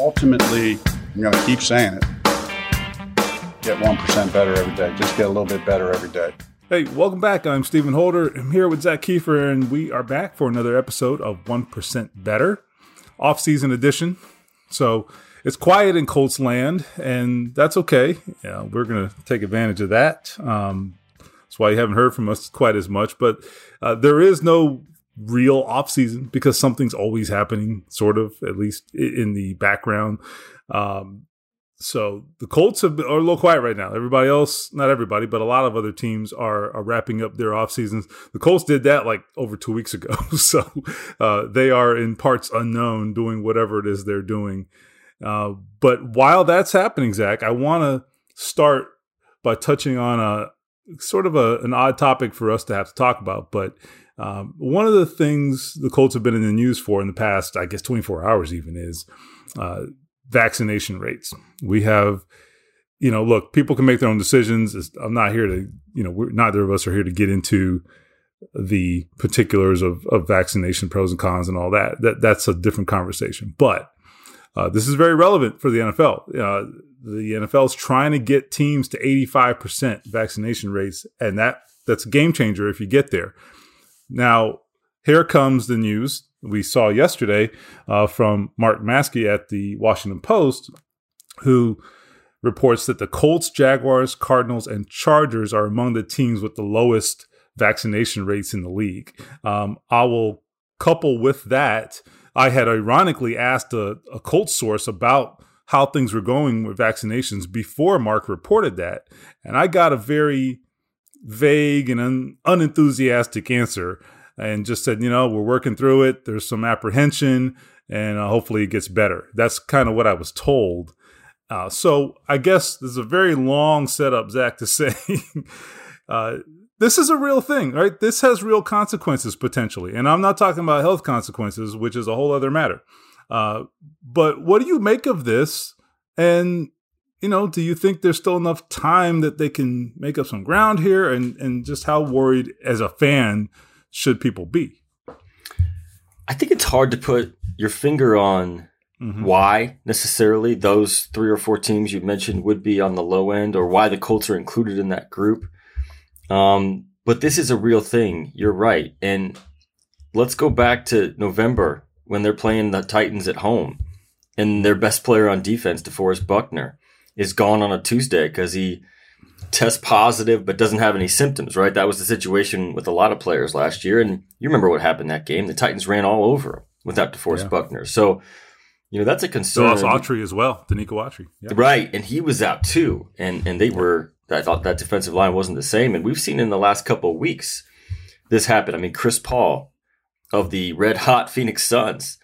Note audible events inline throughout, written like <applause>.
Ultimately, I'm going to keep saying it. Get 1% better every day. Just get a little bit better every day. Hey, welcome back. I'm Stephen Holder. I'm here with Zach Keefer, and we are back for another episode of 1% Better, off season edition. So it's quiet in Colts land, and that's okay. Yeah, we're going to take advantage of that. Um, why you haven't heard from us quite as much. But uh, there is no real off season because something's always happening, sort of, at least in the background. Um, so the Colts have, are a little quiet right now. Everybody else, not everybody, but a lot of other teams are, are wrapping up their off seasons. The Colts did that like over two weeks ago. <laughs> so uh, they are in parts unknown doing whatever it is they're doing. Uh, but while that's happening, Zach, I want to start by touching on a sort of a, an odd topic for us to have to talk about. But um, one of the things the Colts have been in the news for in the past, I guess, 24 hours even, is uh, vaccination rates. We have, you know, look, people can make their own decisions. I'm not here to, you know, neither of us are here to get into the particulars of, of vaccination pros and cons and all that. That that's a different conversation. But uh, this is very relevant for the NFL. Uh, the NFL is trying to get teams to 85% vaccination rates, and that that's a game changer if you get there. Now, here comes the news we saw yesterday uh, from Mark Maske at the Washington Post, who reports that the Colts, Jaguars, Cardinals, and Chargers are among the teams with the lowest vaccination rates in the league. Um, I will couple with that. I had ironically asked a, a Colts source about how things were going with vaccinations before Mark reported that, and I got a very vague and un- unenthusiastic answer and just said, you know, we're working through it. There's some apprehension and uh, hopefully it gets better. That's kind of what I was told. Uh, so I guess there's a very long setup, Zach, to <laughs> say uh, this is a real thing, right? This has real consequences potentially. And I'm not talking about health consequences, which is a whole other matter. Uh, but what do you make of this? And you know, do you think there's still enough time that they can make up some ground here? And and just how worried as a fan should people be? I think it's hard to put your finger on mm-hmm. why necessarily those three or four teams you mentioned would be on the low end, or why the Colts are included in that group. Um, but this is a real thing. You're right, and let's go back to November when they're playing the Titans at home, and their best player on defense, DeForest Buckner is gone on a Tuesday because he tests positive but doesn't have any symptoms, right? That was the situation with a lot of players last year. And you remember what happened that game. The Titans ran all over him without DeForest yeah. Buckner. So, you know, that's a concern. So Autry as well, Denico Autry. Yeah. Right. And he was out too. And and they were I thought that defensive line wasn't the same. And we've seen in the last couple of weeks this happen. I mean, Chris Paul of the red hot <laughs> Phoenix Suns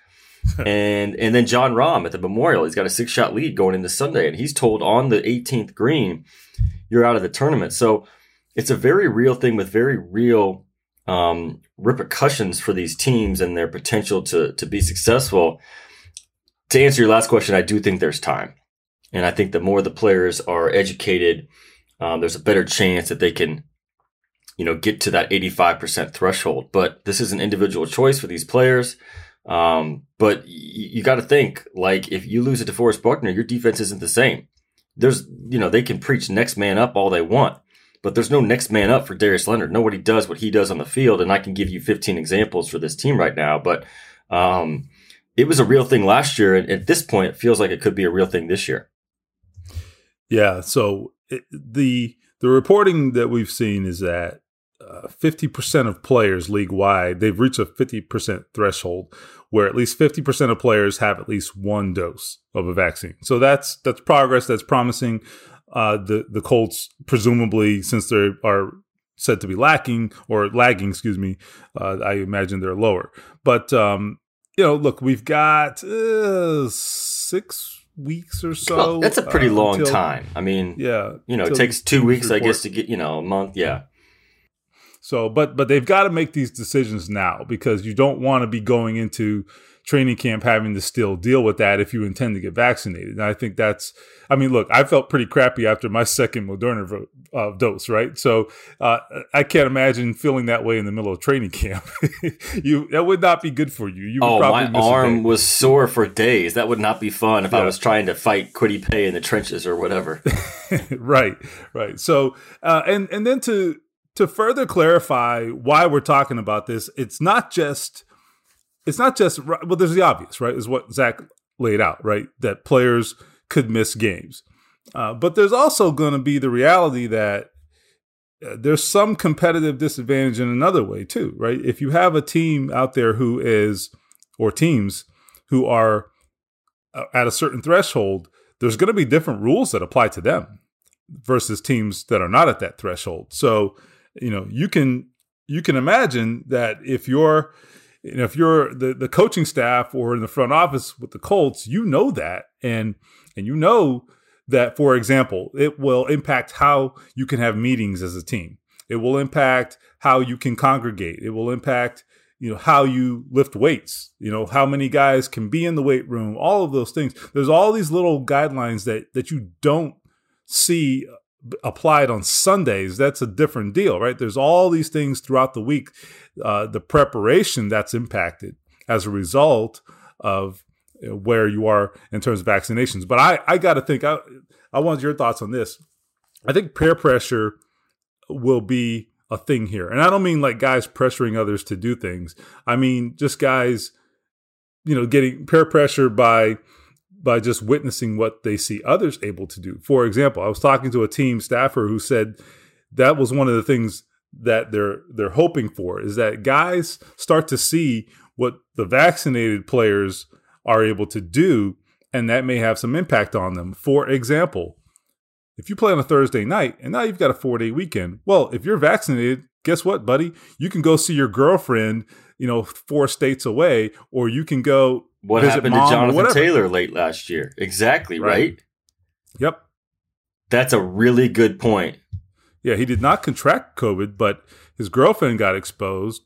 <laughs> and and then Jon Rahm at the Memorial, he's got a six shot lead going into Sunday, and he's told on the 18th green, you're out of the tournament. So it's a very real thing with very real um, repercussions for these teams and their potential to to be successful. To answer your last question, I do think there's time, and I think the more the players are educated, um, there's a better chance that they can you know get to that 85% threshold. But this is an individual choice for these players. Um, but y- you got to think like if you lose a DeForest Buckner, your defense isn't the same. There's, you know, they can preach next man up all they want, but there's no next man up for Darius Leonard. Nobody does what he does on the field. And I can give you 15 examples for this team right now, but, um, it was a real thing last year. And at this point, it feels like it could be a real thing this year. Yeah. So it, the, the reporting that we've seen is that fifty percent of players league wide they've reached a fifty percent threshold where at least fifty percent of players have at least one dose of a vaccine. So that's that's progress. That's promising. Uh, the the Colts presumably, since they are said to be lacking or lagging, excuse me, uh, I imagine they're lower. But um, you know, look, we've got uh, six weeks or so. Well, that's a pretty uh, long until- time. I mean, Yeah, you know, it takes two weeks, I guess, to get you know a month. Yeah, So, but but they've got to make these decisions now because you don't want to be going into training camp having to still deal with that if you intend to get vaccinated. And I think that's, I mean, look, I felt pretty crappy after my second Moderna vo- uh, dose, right? So uh, I can't imagine feeling that way in the middle of training camp. <laughs> you that would not be good for you. You would Oh, probably my arm was sore for days. That would not be fun if I was trying to fight Kwity Paye in the trenches or whatever. <laughs> right, right. So, uh, and and then to to further clarify why we're talking about this, it's not just it's not just well. There's the obvious, right? Is what Zach laid out, right? That players could miss games, uh, but there's also going to be the reality that uh, there's some competitive disadvantage in another way too, right? If you have a team out there who is or teams who are uh, at a certain threshold, there's going to be different rules that apply to them versus teams that are not at that threshold. So, you know, you can you can imagine that if you're you know, if you're the, the coaching staff or in the front office with the Colts, you know that and and you know that for example, it will impact how you can have meetings as a team. It will impact how you can congregate. It will impact you know how you lift weights you know how many guys can be in the weight room all of those things there's all these little guidelines that that you don't see applied on sundays that's a different deal right there's all these things throughout the week uh, the preparation that's impacted as a result of where you are in terms of vaccinations but i i gotta think i i want your thoughts on this i think peer pressure will be a thing here. And I don't mean like guys pressuring others to do things. I mean just guys, you know, getting peer pressure by by just witnessing what they see others able to do. For example, I was talking to a team staffer who said that was one of the things that they're they're hoping for is that guys start to see what the vaccinated players are able to do and that may have some impact on them. For example, if you play on a Thursday night and now you've got a four day weekend, well, if you're vaccinated, guess what, buddy? You can go see your girlfriend, you know, four states away, or you can go What visit happened to Jonathan. Taylor late last year? Exactly, Right. right? Yep. That's a really good point. Yeah, he did not contract COVID, but his girlfriend got exposed,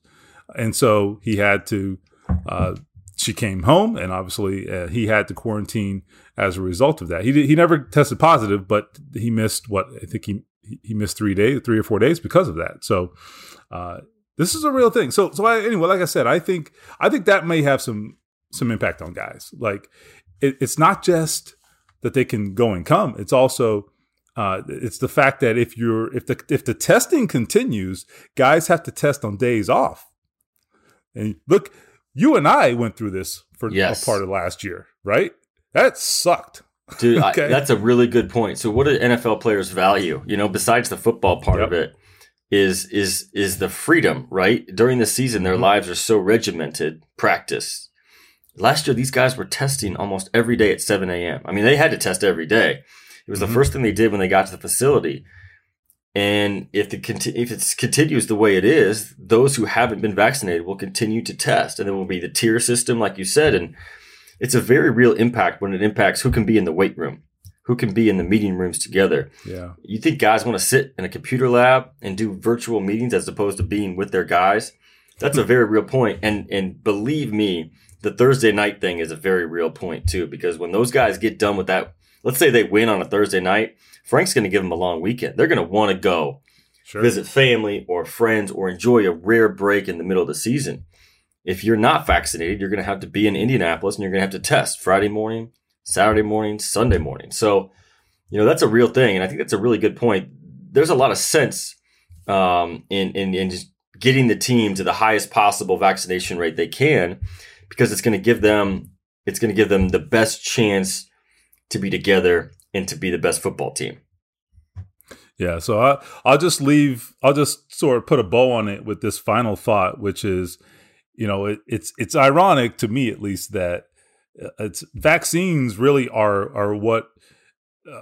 and so he had to. Uh, she came home, and obviously uh, he had to quarantine as a result of that. He did, he never tested positive, but he missed what I think he he missed three days, three or four days because of that. So uh, this is a real thing. So so I, anyway, like I said, I think I think that may have some some impact on guys. Like it, it's not just that they can go and come; it's also uh, it's the fact that if you're if the if the testing continues, guys have to test on days off. And look, you and I went through this for Yes. a part of last year, right? That sucked. Dude, <laughs> Okay. I, that's a really good point. So, what do NFL players value? You know, besides the football part of it, is is is the freedom. Right during the season, their Mhm. lives are so regimented. Practice. Last year, these guys were testing almost every day at 7 a.m. I mean, they had to test every day. It was Mhm. the first thing they did when they got to the facility. And if the conti- if it continues the way it is, those who haven't been vaccinated will continue to test, and there will be the tier system, like you said, and it's a very real impact when it impacts who can be in the weight room, who can be in the meeting rooms together. Yeah. You think guys want to sit in a computer lab and do virtual meetings as opposed to being with their guys? That's a very real point. And and believe me, the Thursday night thing is a very real point too, because when those guys get done with that, let's say they win on a Thursday night, Frank's going to give them a long weekend. They're going to want to go Sure. visit family or friends or enjoy a rare break in the middle of the season. If you're not vaccinated, you're going to have to be in Indianapolis and you're going to have to test Friday morning, Saturday morning, Sunday morning. So, you know, that's a real thing. And I think that's a really good point. There's a lot of sense um, in, in, in just getting the team to the highest possible vaccination rate they can because it's going to give them it's going to give them the best chance to be together and to be the best football team. Yeah, so I, I'll just leave. I'll just sort of put a bow on it with this final thought, which is, you know, it, it's it's ironic to me at least that uh, it's vaccines really are are what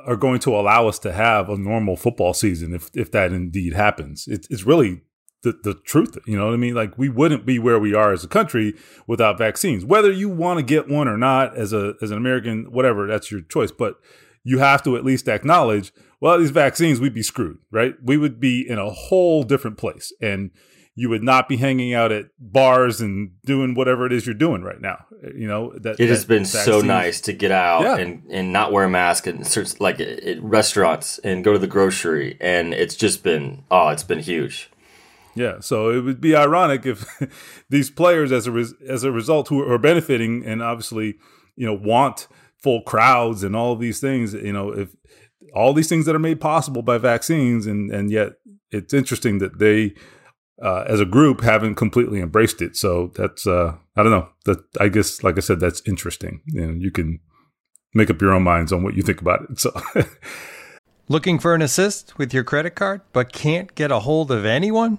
are going to allow us to have a normal football season if if that indeed happens. It's it's really the, the truth. You know what I mean? Like we wouldn't be where we are as a country without vaccines. Whether you want to get one or not as a as an American, whatever, that's your choice. But you have to at least acknowledge, well, these vaccines, we'd be screwed, right? We would be in a whole different place. And you would not be hanging out at bars and doing whatever it is you're doing right now. You know that it has that been so nice to get out Yeah. and, and not wear a mask and search like at restaurants and go to the grocery and it's just been oh it's been huge. Yeah, so it would be ironic if <laughs> these players, as a res- as a result, who are benefiting and obviously, you know, want full crowds and all these things, you know, if all these things that are made possible by vaccines, and and yet it's interesting that they, uh, as a group, haven't completely embraced it. So that's uh, I don't know. That I guess, like I said, that's interesting. You know, you can make up your own minds on what you think about it. So. <laughs> Looking for an assist with your credit card but can't get a hold of anyone?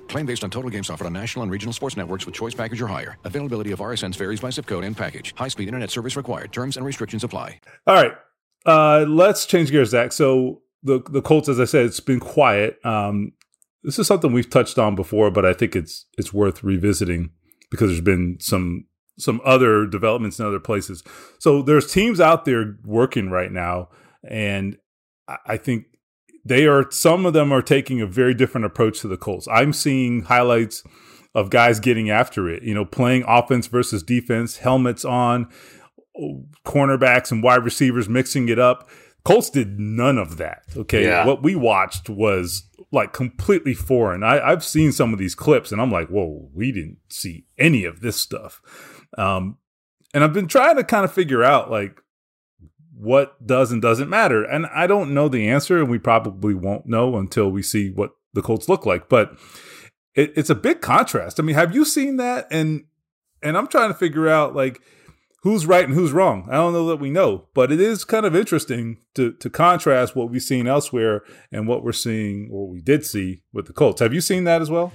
Claim based on total games offered on national and regional sports networks with choice package or higher. Availability of RSNs varies by zip code and package. High speed internet service required. Terms and restrictions apply. All right. Uh, let's change gears, Zach. So the the Colts, as I said, it's been quiet. Um, this is something we've touched on before, but I think it's it's worth revisiting because there's been some some other developments in other places. So there's teams out there working right now, and I- I think they are some of them are taking a very different approach to the Colts. I'm seeing highlights of guys getting after it, you know, playing offense versus defense, helmets on, cornerbacks and wide receivers mixing it up. Colts did none of that. Okay. Yeah. What we watched was like completely foreign. I, I've seen some of these clips and I'm like, whoa, we didn't see any of this stuff. Um, and I've been trying to kind of figure out like what does and doesn't matter. And I don't know the answer, and we probably won't know until we see what the Colts look like. But it, it's a big contrast. I mean, have you seen that? And and I'm trying to figure out like who's right and who's wrong. I don't know that we know, but it is kind of interesting to to contrast what we've seen elsewhere and what we're seeing or we did see with the Colts. Have you seen that as well?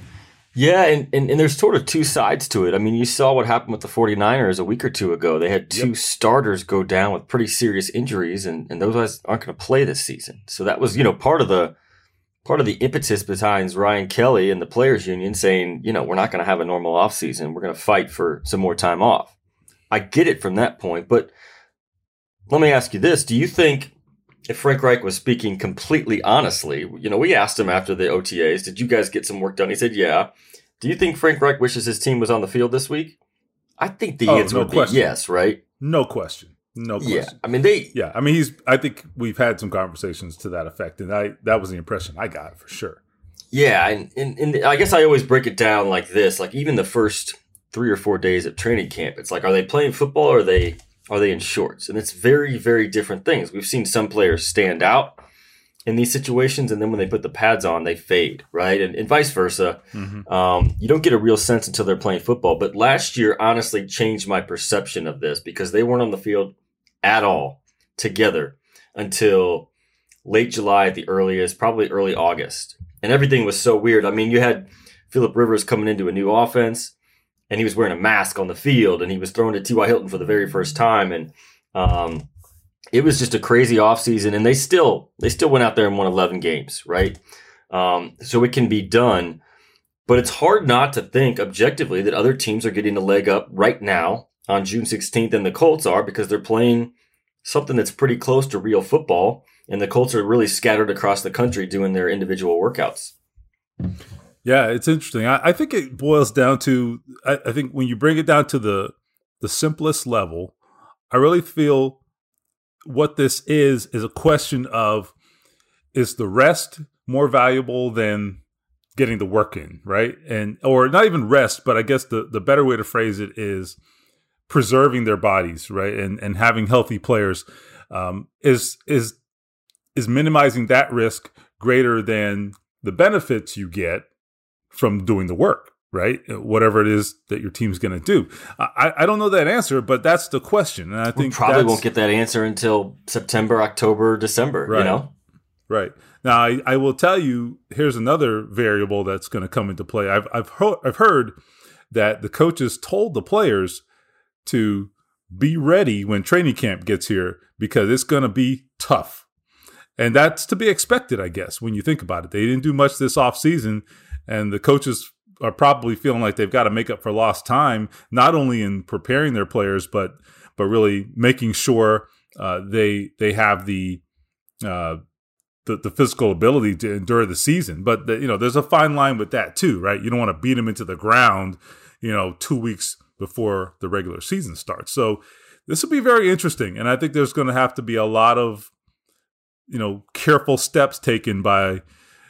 Yeah, and, and, and there's sort of two sides to it. I mean, you saw what happened with the 49ers a week or two ago. They had two starters go down with pretty serious injuries, and, and those guys aren't going to play this season. So that was, you know, part of the part of the impetus behind Ryan Kelly and the players union saying, you know, we're not going to have a normal offseason. We're going to fight for some more time off. I get it from that point, but let me ask you this. Do you think if Frank Reich was speaking completely honestly, you know, we asked him after the OTAs, did you guys get some work done? He said, yeah. Do you think Frank Reich wishes his team was on the field this week? I think the Oh, answer no would question. be yes, right? No question. No question. Yeah. I mean, they, Yeah, I mean, he's. I think we've had some conversations to that effect, and I that was the impression I got for sure. Yeah, and, and, and I guess I always break it down like this: like even the first three or four days of training camp, it's like, are they playing football or are they are they in shorts? And it's very very different things. We've seen some players stand out in these situations, and then when they put the pads on, they fade, right? And, and vice versa. Um, you don't get a real sense until they're playing football. But last year, honestly, changed my perception of this because they weren't on the field at all together until late July at the earliest, probably early August. And everything was so weird. I mean, you had Philip Rivers coming into a new offense and he was wearing a mask on the field and he was thrown to T.Y. Hilton for the very first time. And Um, it was just a crazy offseason and they still they still went out there and won 11 games right um, so it can be done but it's hard not to think objectively that other teams are getting a leg up right now on june 16th and the colts are because they're playing something that's pretty close to real football and the colts are really scattered across the country doing their individual workouts yeah it's interesting i, I think it boils down to I, I think when you bring it down to the the simplest level i really feel what this is is a question of is the rest more valuable than getting the work in, right? And or not even rest, but I guess the the better way to phrase it is preserving their bodies, right? And and having healthy players um, is is is minimizing that risk greater than the benefits you get from doing the work right? Uh, whatever it is that your team's going to do. I, I don't know that answer, but that's the question. And I think we probably won't get that answer until September, October, December, right. you know? Right. Now, I, I will tell you, here's another variable that's going to come into play. I've, I've, ho- I've heard that the coaches told the players to be ready when training camp gets here because it's going to be tough. And that's to be expected, I guess, when you think about it. They didn't do much this offseason, and the coaches are probably feeling like they've got to make up for lost time, not only in preparing their players, but but really making sure uh, they they have the, uh, the the physical ability to endure the season. But the, you know, there's a fine line with that too, right? You don't want to beat them into the ground, you know, two weeks before the regular season starts. So this will be very interesting, and I think there's going to have to be a lot of you know careful steps taken by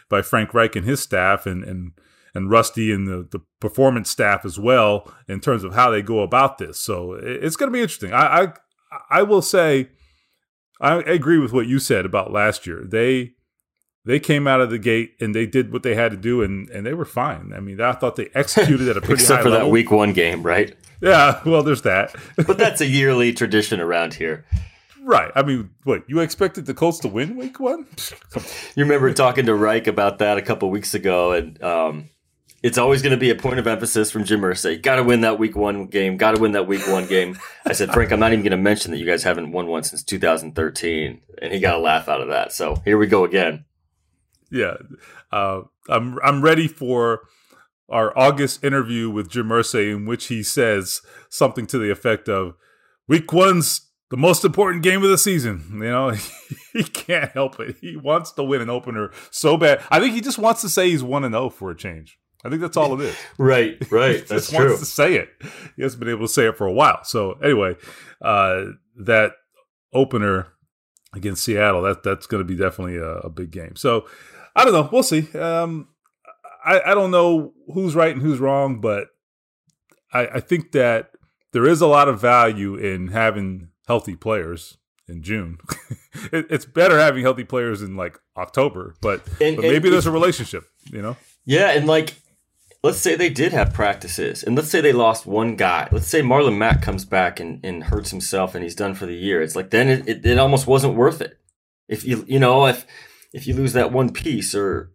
by Frank Reich and his staff, and and and Rusty and the, the performance staff as well in terms of how they go about this. So it's going to be interesting. I, I, I will say I agree with what you said about last year. They they came out of the gate and they did what they had to do and, and they were fine. I mean, I thought they executed at a <laughs> pretty except for level. that week one game, right? Yeah, well, there's that. <laughs> but that's a yearly tradition around here. Right. I mean, what you expected the Colts to win week one? you remember talking to Reich about that a couple weeks ago, and um, it's always going to be a point of emphasis from Jim Irsay. Got to win that week one game. Got to win that week one game. I said, Frank, I'm not even going to mention that you guys haven't won one since 2013, and he got a laugh out of that. So here we go again. Yeah, uh, I'm I'm ready for our August interview with Jim Irsay, in which he says something to the effect of, "Week one's the most important game of the season. You know, <laughs> he can't help it. He wants to win an opener so bad. I think he just wants to say he's one and zero oh for a change. I think that's all it is. <laughs> right, right. <laughs> he that's just true. wants to say it. He hasn't been able to say it for a while. So anyway, uh, that opener against Seattle, that that's going to be definitely a, a, big game. So I don't know. We'll see. Um, I, I don't know who's right and who's wrong, but I, I think that there is a lot of value in having healthy players in June. <laughs> it, it's better having healthy players in like October, but, and, but maybe there's a relationship, you know? Yeah, and like let's say they did have practices, and let's say they lost one guy. Let's say Marlon Mack comes back and, and hurts himself and he's done for the year. It's like then it, it, it almost wasn't worth it. If you you know if if you lose that one piece or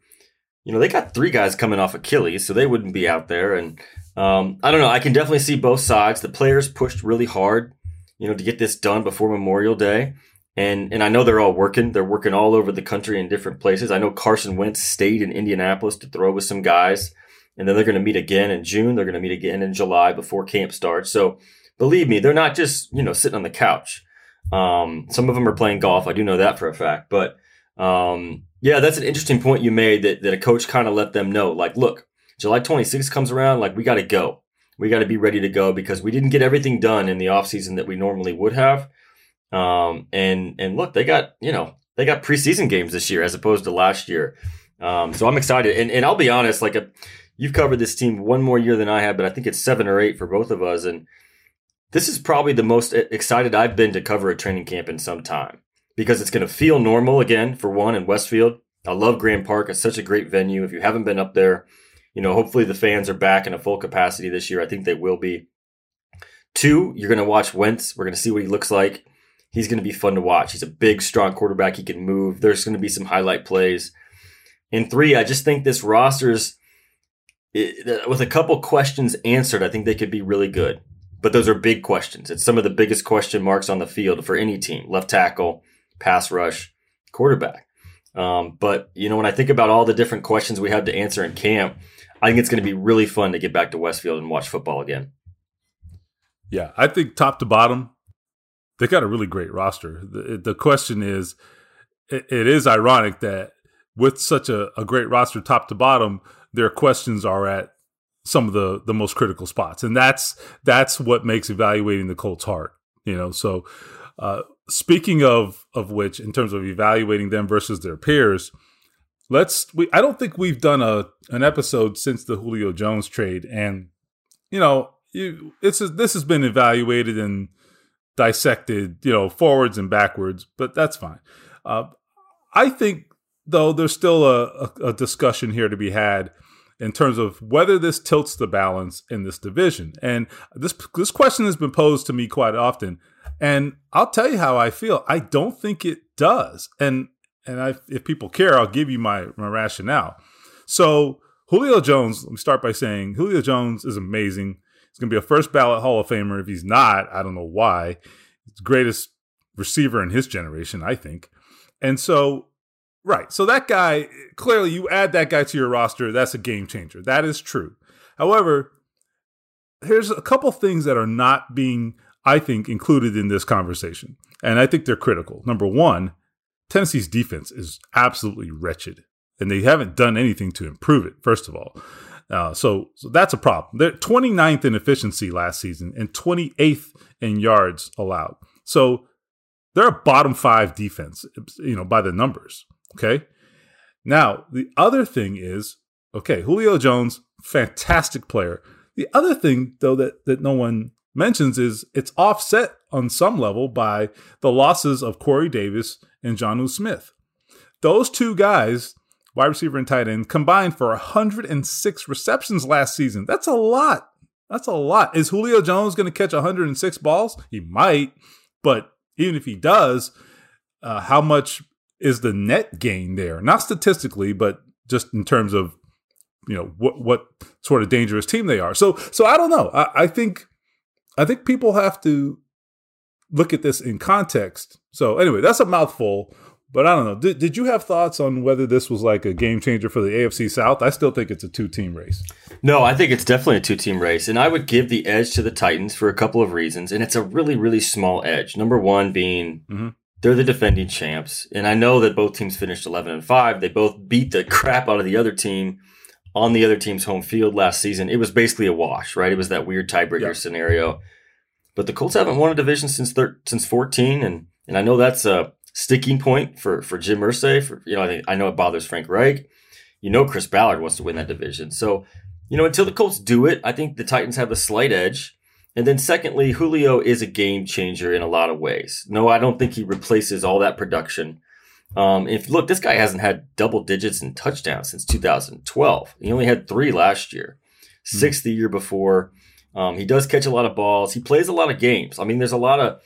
you know they got three guys coming off Achilles, so they wouldn't be out there. And um, I don't know. I can definitely see both sides. The players pushed really hard, you know, to get this done before Memorial Day. And and I know they're all working. They're working all over the country in different places. I know Carson Wentz stayed in Indianapolis to throw with some guys and then they're going to meet again in June. They're going to meet again in July before camp starts. So believe me, they're not just you know sitting on the couch. Um, some of them are playing golf. I do know that for a fact. But um, yeah, that's an interesting point you made that that a coach kind of let them know, like, look, July 26th comes around, like we got to go. We got to be ready to go because we didn't get everything done in the offseason that we normally would have. Um, and and look, they got you know they got preseason games this year as opposed to last year. Um, so I'm excited. And and I'll be honest, like a you've covered this team one more year than I have, but I think it's seven or eight for both of us. And this is probably the most excited I've been to cover a training camp in some time because it's going to feel normal again for one in Westfield. I love Grand Park. It's such a great venue. If you haven't been up there, you know, hopefully the fans are back in a full capacity this year. I think they will be. Two, you're going to watch Wentz. We're going to see what he looks like. He's going to be fun to watch. He's a big, strong quarterback. He can move. There's going to be some highlight plays. And three, I just think this roster's it, with a couple questions answered, I think they could be really good. but those are big questions. It's some of the biggest question marks on the field for any team: left tackle, pass rush, quarterback. Um, but you know, when I think about all the different questions we have to answer in camp, I think it's going to be really fun to get back to Westfield and watch football again. Yeah, I think top to bottom, they got a really great roster. The, the question is, it, it is ironic that with such a, a great roster, top to bottom, their questions are at some of the the most critical spots, and that's that's what makes evaluating the Colts hard. You know, so uh, speaking of of which, in terms of evaluating them versus their peers, let's. We, I don't think we've done a an episode since the Julio Jones trade, and you know, you, it's this has been evaluated and dissected, you know, forwards and backwards, but that's fine. Uh, I think though there's still a, a, a discussion here to be had in terms of whether this tilts the balance in this division. And this this question has been posed to me quite often, and I'll tell you how I feel. I don't think it does. And and I, if people care, I'll give you my, my rationale. So Julio Jones, let me start by saying Julio Jones is amazing. He's going to be a first ballot Hall of Famer. If he's not, I don't know why. He's greatest receiver in his generation, I think. And so Right. So that guy, clearly, you add that guy to your roster, that's a game changer. That is true. However, here's a couple things that are not being, I think, included in this conversation. And I think they're critical. Number one, Tennessee's defense is absolutely wretched, and they haven't done anything to improve it, first of all. Uh, so, so that's a problem. They're 29th in efficiency last season and 28th in yards allowed. So they're a bottom five defense, you know, by the numbers. Okay. Now, the other thing is okay, Julio Jones, fantastic player. The other thing, though, that, that no one mentions is it's offset on some level by the losses of Corey Davis and Jonnu Smith. Those two guys, wide receiver and tight end, combined for 106 receptions last season. That's a lot. That's a lot. Is Julio Jones going to catch 106 balls? He might, but even if he does, uh, how much is the net gain there? Not statistically, but just in terms of you know what what sort of dangerous team they are. So so I don't know. I, I think I think people have to look at this in context. So anyway, that's a mouthful. But I don't know. Did, did you have thoughts on whether this was like a game changer for the AFC South? I still think it's a two team race. No, I think it's definitely a two team race. And I would give the edge to the Titans for a couple of reasons. And it's a really, really small edge. Number one being mm-hmm. They're the defending champs, and I know that both teams finished 11 and 5. They both beat the crap out of the other team on the other team's home field last season. It was basically a wash, right? It was that weird tiebreaker yeah. scenario. But the Colts haven't won a division since thir- since 14 and and I know that's a sticking point for for Jim Irsay for you know I think I know it bothers Frank Reich. You know Chris Ballard wants to win that division. So, you know, until the Colts do it, I think the Titans have a slight edge. And then secondly, Julio is a game changer in a lot of ways. No, I don't think he replaces all that production. Um, if look, this guy hasn't had double digits in touchdowns since 2012. He only had three last year, hmm. 6 mm-hmm. the year before. Um, he does catch a lot of balls. He plays a lot of games. I mean, there's a lot of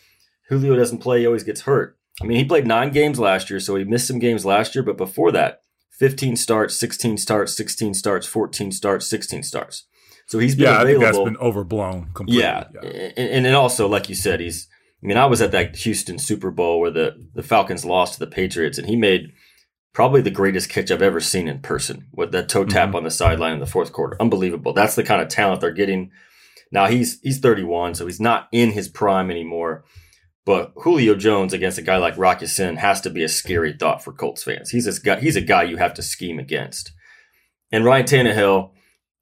Julio doesn't play. He always gets hurt. I mean, he played nine games last year, so he missed some games last year. But before that, 15 starts, 16 starts, 16 starts, 14 starts, 16 starts. So he's been yeah, available. I think that's been overblown completely. Yeah, yeah. And, and also, like you said, he's. I mean, I was at that Houston Super Bowl where the the Falcons lost to the Patriots, and he made probably the greatest catch I've ever seen in person with that toe tap mm-hmm. on the sideline in the fourth quarter. Unbelievable. That's the kind of talent they're getting. Now he's he's 31, so he's not in his prime anymore. But Julio Jones against a guy like Rock Ya-Sin has to be a scary thought for Colts fans. He's a guy, he's a guy you have to scheme against. And Ryan Tannehill,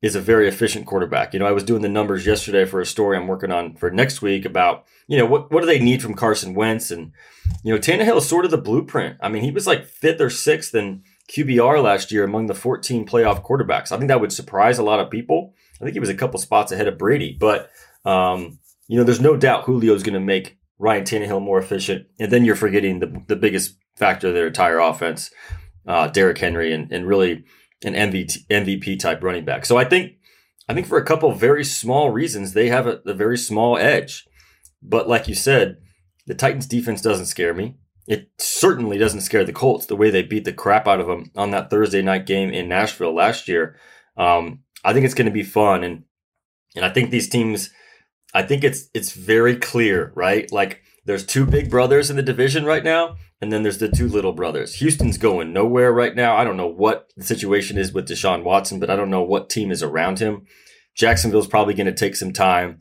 is a very efficient quarterback. You know, I was doing the numbers yesterday for a story I'm working on for next week about, you know, what, what do they need from Carson Wentz? And, you know, Tannehill is sort of the blueprint. I mean, he was like fifth or sixth in QBR last year among the 14 playoff quarterbacks. I think that would surprise a lot of people. I think he was a couple spots ahead of Brady, but, um, you know, there's no doubt Julio is going to make Ryan Tannehill more efficient. And then you're forgetting the, the biggest factor of their entire offense, uh, Derrick Henry, and, and really, an MVP, MVP type running back. So I think I think for a couple very small reasons they have a, a very small edge. But like you said, the Titans defense doesn't scare me. It certainly doesn't scare the Colts the way they beat the crap out of them on that Thursday night game in Nashville last year. Um, I think it's going to be fun, and and I think these teams I think it's it's very clear, right? Like there's two big brothers in the division right now, and then there's the two little brothers. Houston's going nowhere right now. I don't know what the situation is with Deshaun Watson, but I don't know what team is around him. Jacksonville's probably going to take some time.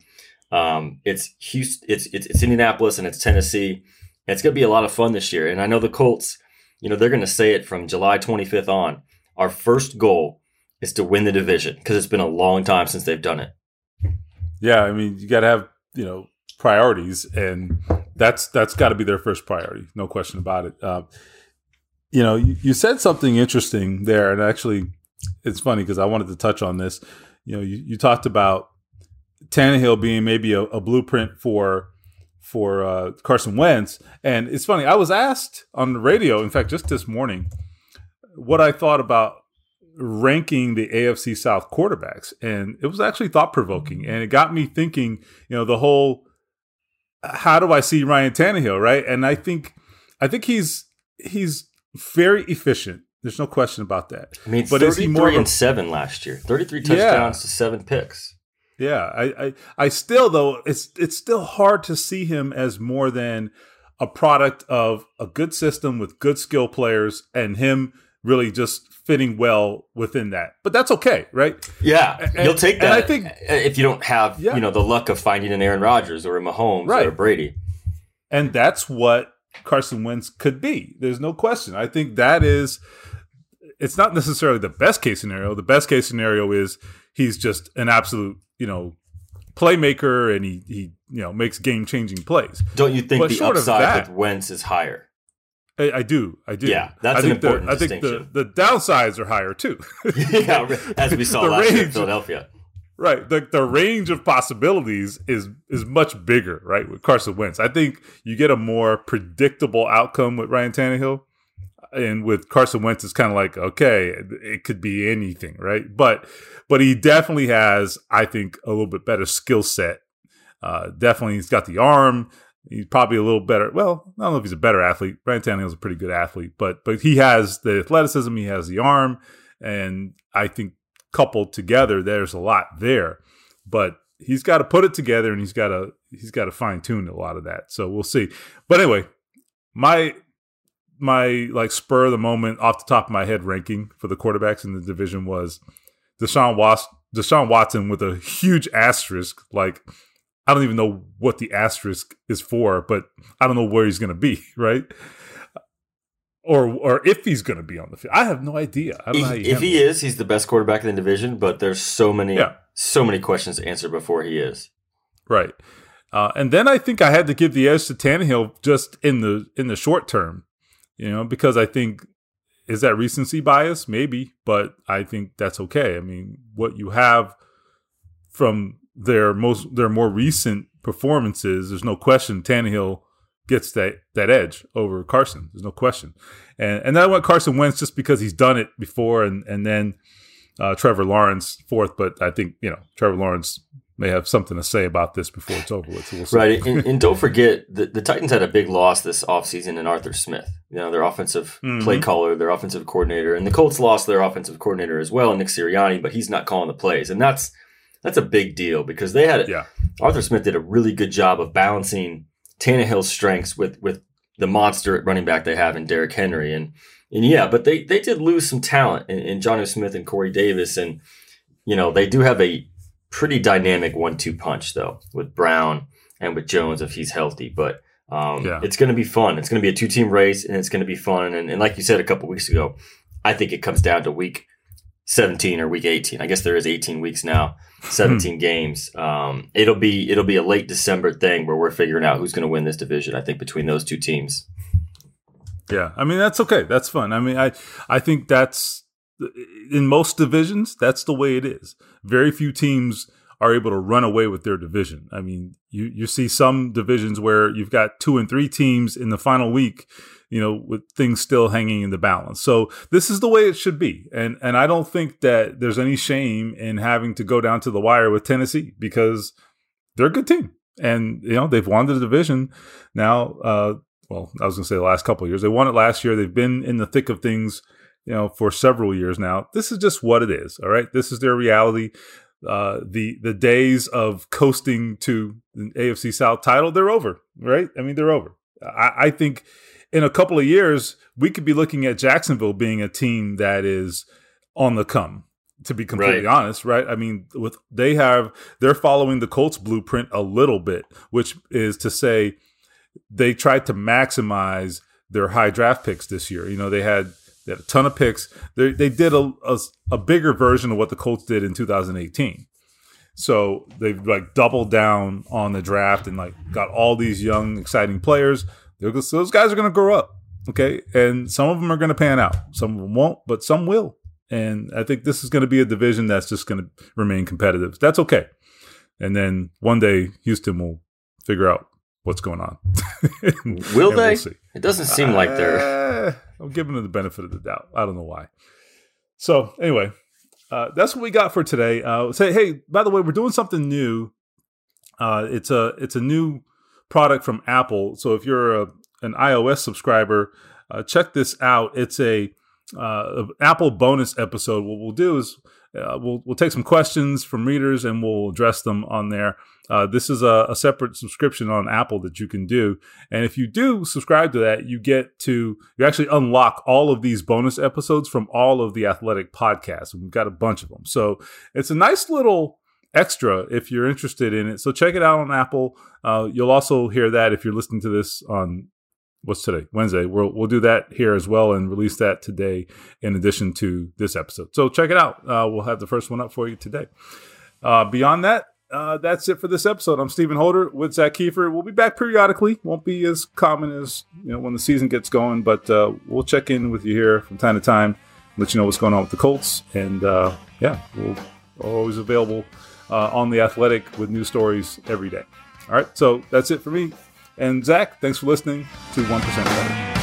Um, it's Houston, it's, it's it's Indianapolis, and it's Tennessee. It's going to be a lot of fun this year. And I know the Colts, you know, they're going to say it from July 25th on. Our first goal is to win the division because it's been a long time since they've done it. Yeah, I mean, you got to have you know priorities, and that's that's got to be their first priority, no question about it. Uh, you know, you, you, said something interesting there, and actually, it's funny because I wanted to touch on this. You know, you, you talked about Tannehill being maybe a, a blueprint for for uh, Carson Wentz, and it's funny. I was asked on the radio, in fact, just this morning, what I thought about ranking the AFC South quarterbacks, and it was actually thought provoking, and it got me thinking. You know, the whole how do I see Ryan Tannehill, right? And I think I think he's he's very efficient. There's no question about that. I mean, but 33 is he more and seven last year, 33 touchdowns yeah. to seven picks. Yeah, I, I, I still though it's it's still hard to see him as more than a product of a good system with good skill players and him really just fitting well within that. But that's okay, right? Yeah, and, you'll take that. I think if you don't have yeah. you know the luck of finding an Aaron Rodgers or a Mahomes right. or a Brady, and that's what Carson Wentz could be. There's no question. I think that is. It's not necessarily the best case scenario. The best case scenario is he's just an absolute, you know, playmaker and he he you know makes game changing plays. Don't you think but the upside that, with Wentz is higher? I, I, do, I do. Yeah, that's I an important the, I think the, the downsides are higher too. <laughs> yeah, <laughs> as we saw last range, year in Philadelphia. Right. The the range of possibilities is is much bigger, right, with Carson Wentz. I think you get a more predictable outcome with Ryan Tannehill. And with Carson Wentz, it's kind of like, okay, it could be anything, right? But but he definitely has, I think, a little bit better skill set. Uh, definitely, he's got the arm. He's probably a little better. Well, I don't know if he's a better athlete. Brian Tannehill's a pretty good athlete, but but he has the athleticism, he has the arm, and I think coupled together, there's a lot there. But he's got to put it together, and he's got to he's got to fine tune a lot of that. So we'll see. But anyway, my my like spur of the moment off the top of my head ranking for the quarterbacks in the division was Deshaun Watson, Deshaun Watson with a huge asterisk, like I don't even know what the asterisk is for, but I don't know where he's going to be, <laughs> right? Or or if he's going to be on the field. I have no idea. He, if he is, he's the best quarterback in the division, but there's so many yeah. so many questions to answer before he is. Right. Uh, and then I think I had to give the edge to Tannehill just in the in the short term, you know, because I think is that recency bias, maybe, but I think that's okay. I mean, what you have from their most their more recent performances, there's no question Tannehill gets that that edge over Carson. There's no question, and and I want Carson Wentz just because he's done it before, and and then uh, Trevor Lawrence fourth. But I think you know Trevor Lawrence may have something to say about this before it's over with. So we'll right, and, and, don't forget the, the Titans had a big loss this offseason in Arthur Smith. You know their offensive mm-hmm. play caller, their offensive coordinator, and the Colts lost their offensive coordinator as well, Nick Sirianni, but he's not calling the plays, and that's that's a big deal because they had yeah. Arthur Smith did a really good job of balancing Tannehill's strengths with with the monster at running back they have in Derrick Henry and and yeah, but they they did lose some talent in, in Jonnu Smith and Corey Davis and you know they do have a pretty dynamic one-two punch though with Brown and with Jones if he's healthy, but. Um, yeah. It's going to be fun. It's going to be a two-team race, and it's going to be fun. And, and like you said a couple weeks ago, I think it comes down to week 17 or week 18. I guess there is 18 weeks now. 17 hmm. games. Um, it'll be it'll be a late December thing where we're figuring out who's going to win this division. I think between those two teams. Yeah, I mean that's okay. That's fun. I mean, I I think that's in most divisions that's the way it is. Very few teams are able to run away with their division. I mean, you you see some divisions where you've got two and three teams in the final week you know, with things still hanging in the balance. So this is the way it should be. And and I don't think that there's any shame in having to go down to the wire with Tennessee because they're a good team. And you know, they've won the division now uh well, I was going to say the last couple years. They won it last year. They've been in the thick of things, you know, for several years now. This is just what it is, all right? This is their reality. uh, the the days of coasting to an AFC South title, they're over, right? I mean, they're over. I, I think in a couple of years, we could be looking at Jacksonville being a team that is on the come. To be completely Right. honest, right? I mean, with they have they're following the Colts blueprint a little bit, which is to say they tried to maximize their high draft picks this year. You know, they had they had a ton of picks. They they did a, a a bigger version of what the Colts did in 2018. So they've like doubled down on the draft and like got all these young, exciting players. They're, those guys are going to grow up, okay, and some of them are going to pan out. Some of them won't, but some will. And I think this is going to be a division that's just going to remain competitive. That's okay. And then one day Houston will figure out what's going on. <laughs> Will And they? We'll. It doesn't seem like they're. I'm giving them the benefit of the doubt. I don't know why. So anyway, uh, that's what we got for today. Uh, say, hey, by the way, we're doing something new. Uh, it's a it's a new product from Apple. So if you're a, an iOS subscriber, uh, check this out. It's a uh, Apple bonus episode. What we'll do is uh, we'll we'll take some questions from readers and we'll address them on there. Uh, this is a, a separate subscription on Apple that you can do, and if you do subscribe to that, you get to you actually unlock all of these bonus episodes from all of the Athletic podcasts. We've got a bunch of them, so it's a nice little extra if you're interested in it. So check it out on Apple. Uh, you'll also hear that if you're listening to this on what's today Wednesday. We'll we'll do that here as well and release that today in addition to this episode. So check it out. Uh, we'll have the first one up for you today. Uh, beyond that. Uh, that's it for this episode. I'm Stephen Holder with Zak Keefer. We'll be back periodically. Won't be as common as you know when the season gets going, but uh, we'll check in with you here from time to time, let you know what's going on with the Colts, and uh, yeah, we'll always available uh, on the Athletic with new stories every day. All right, so that's it for me. And Zak, thanks for listening to One Percent Better.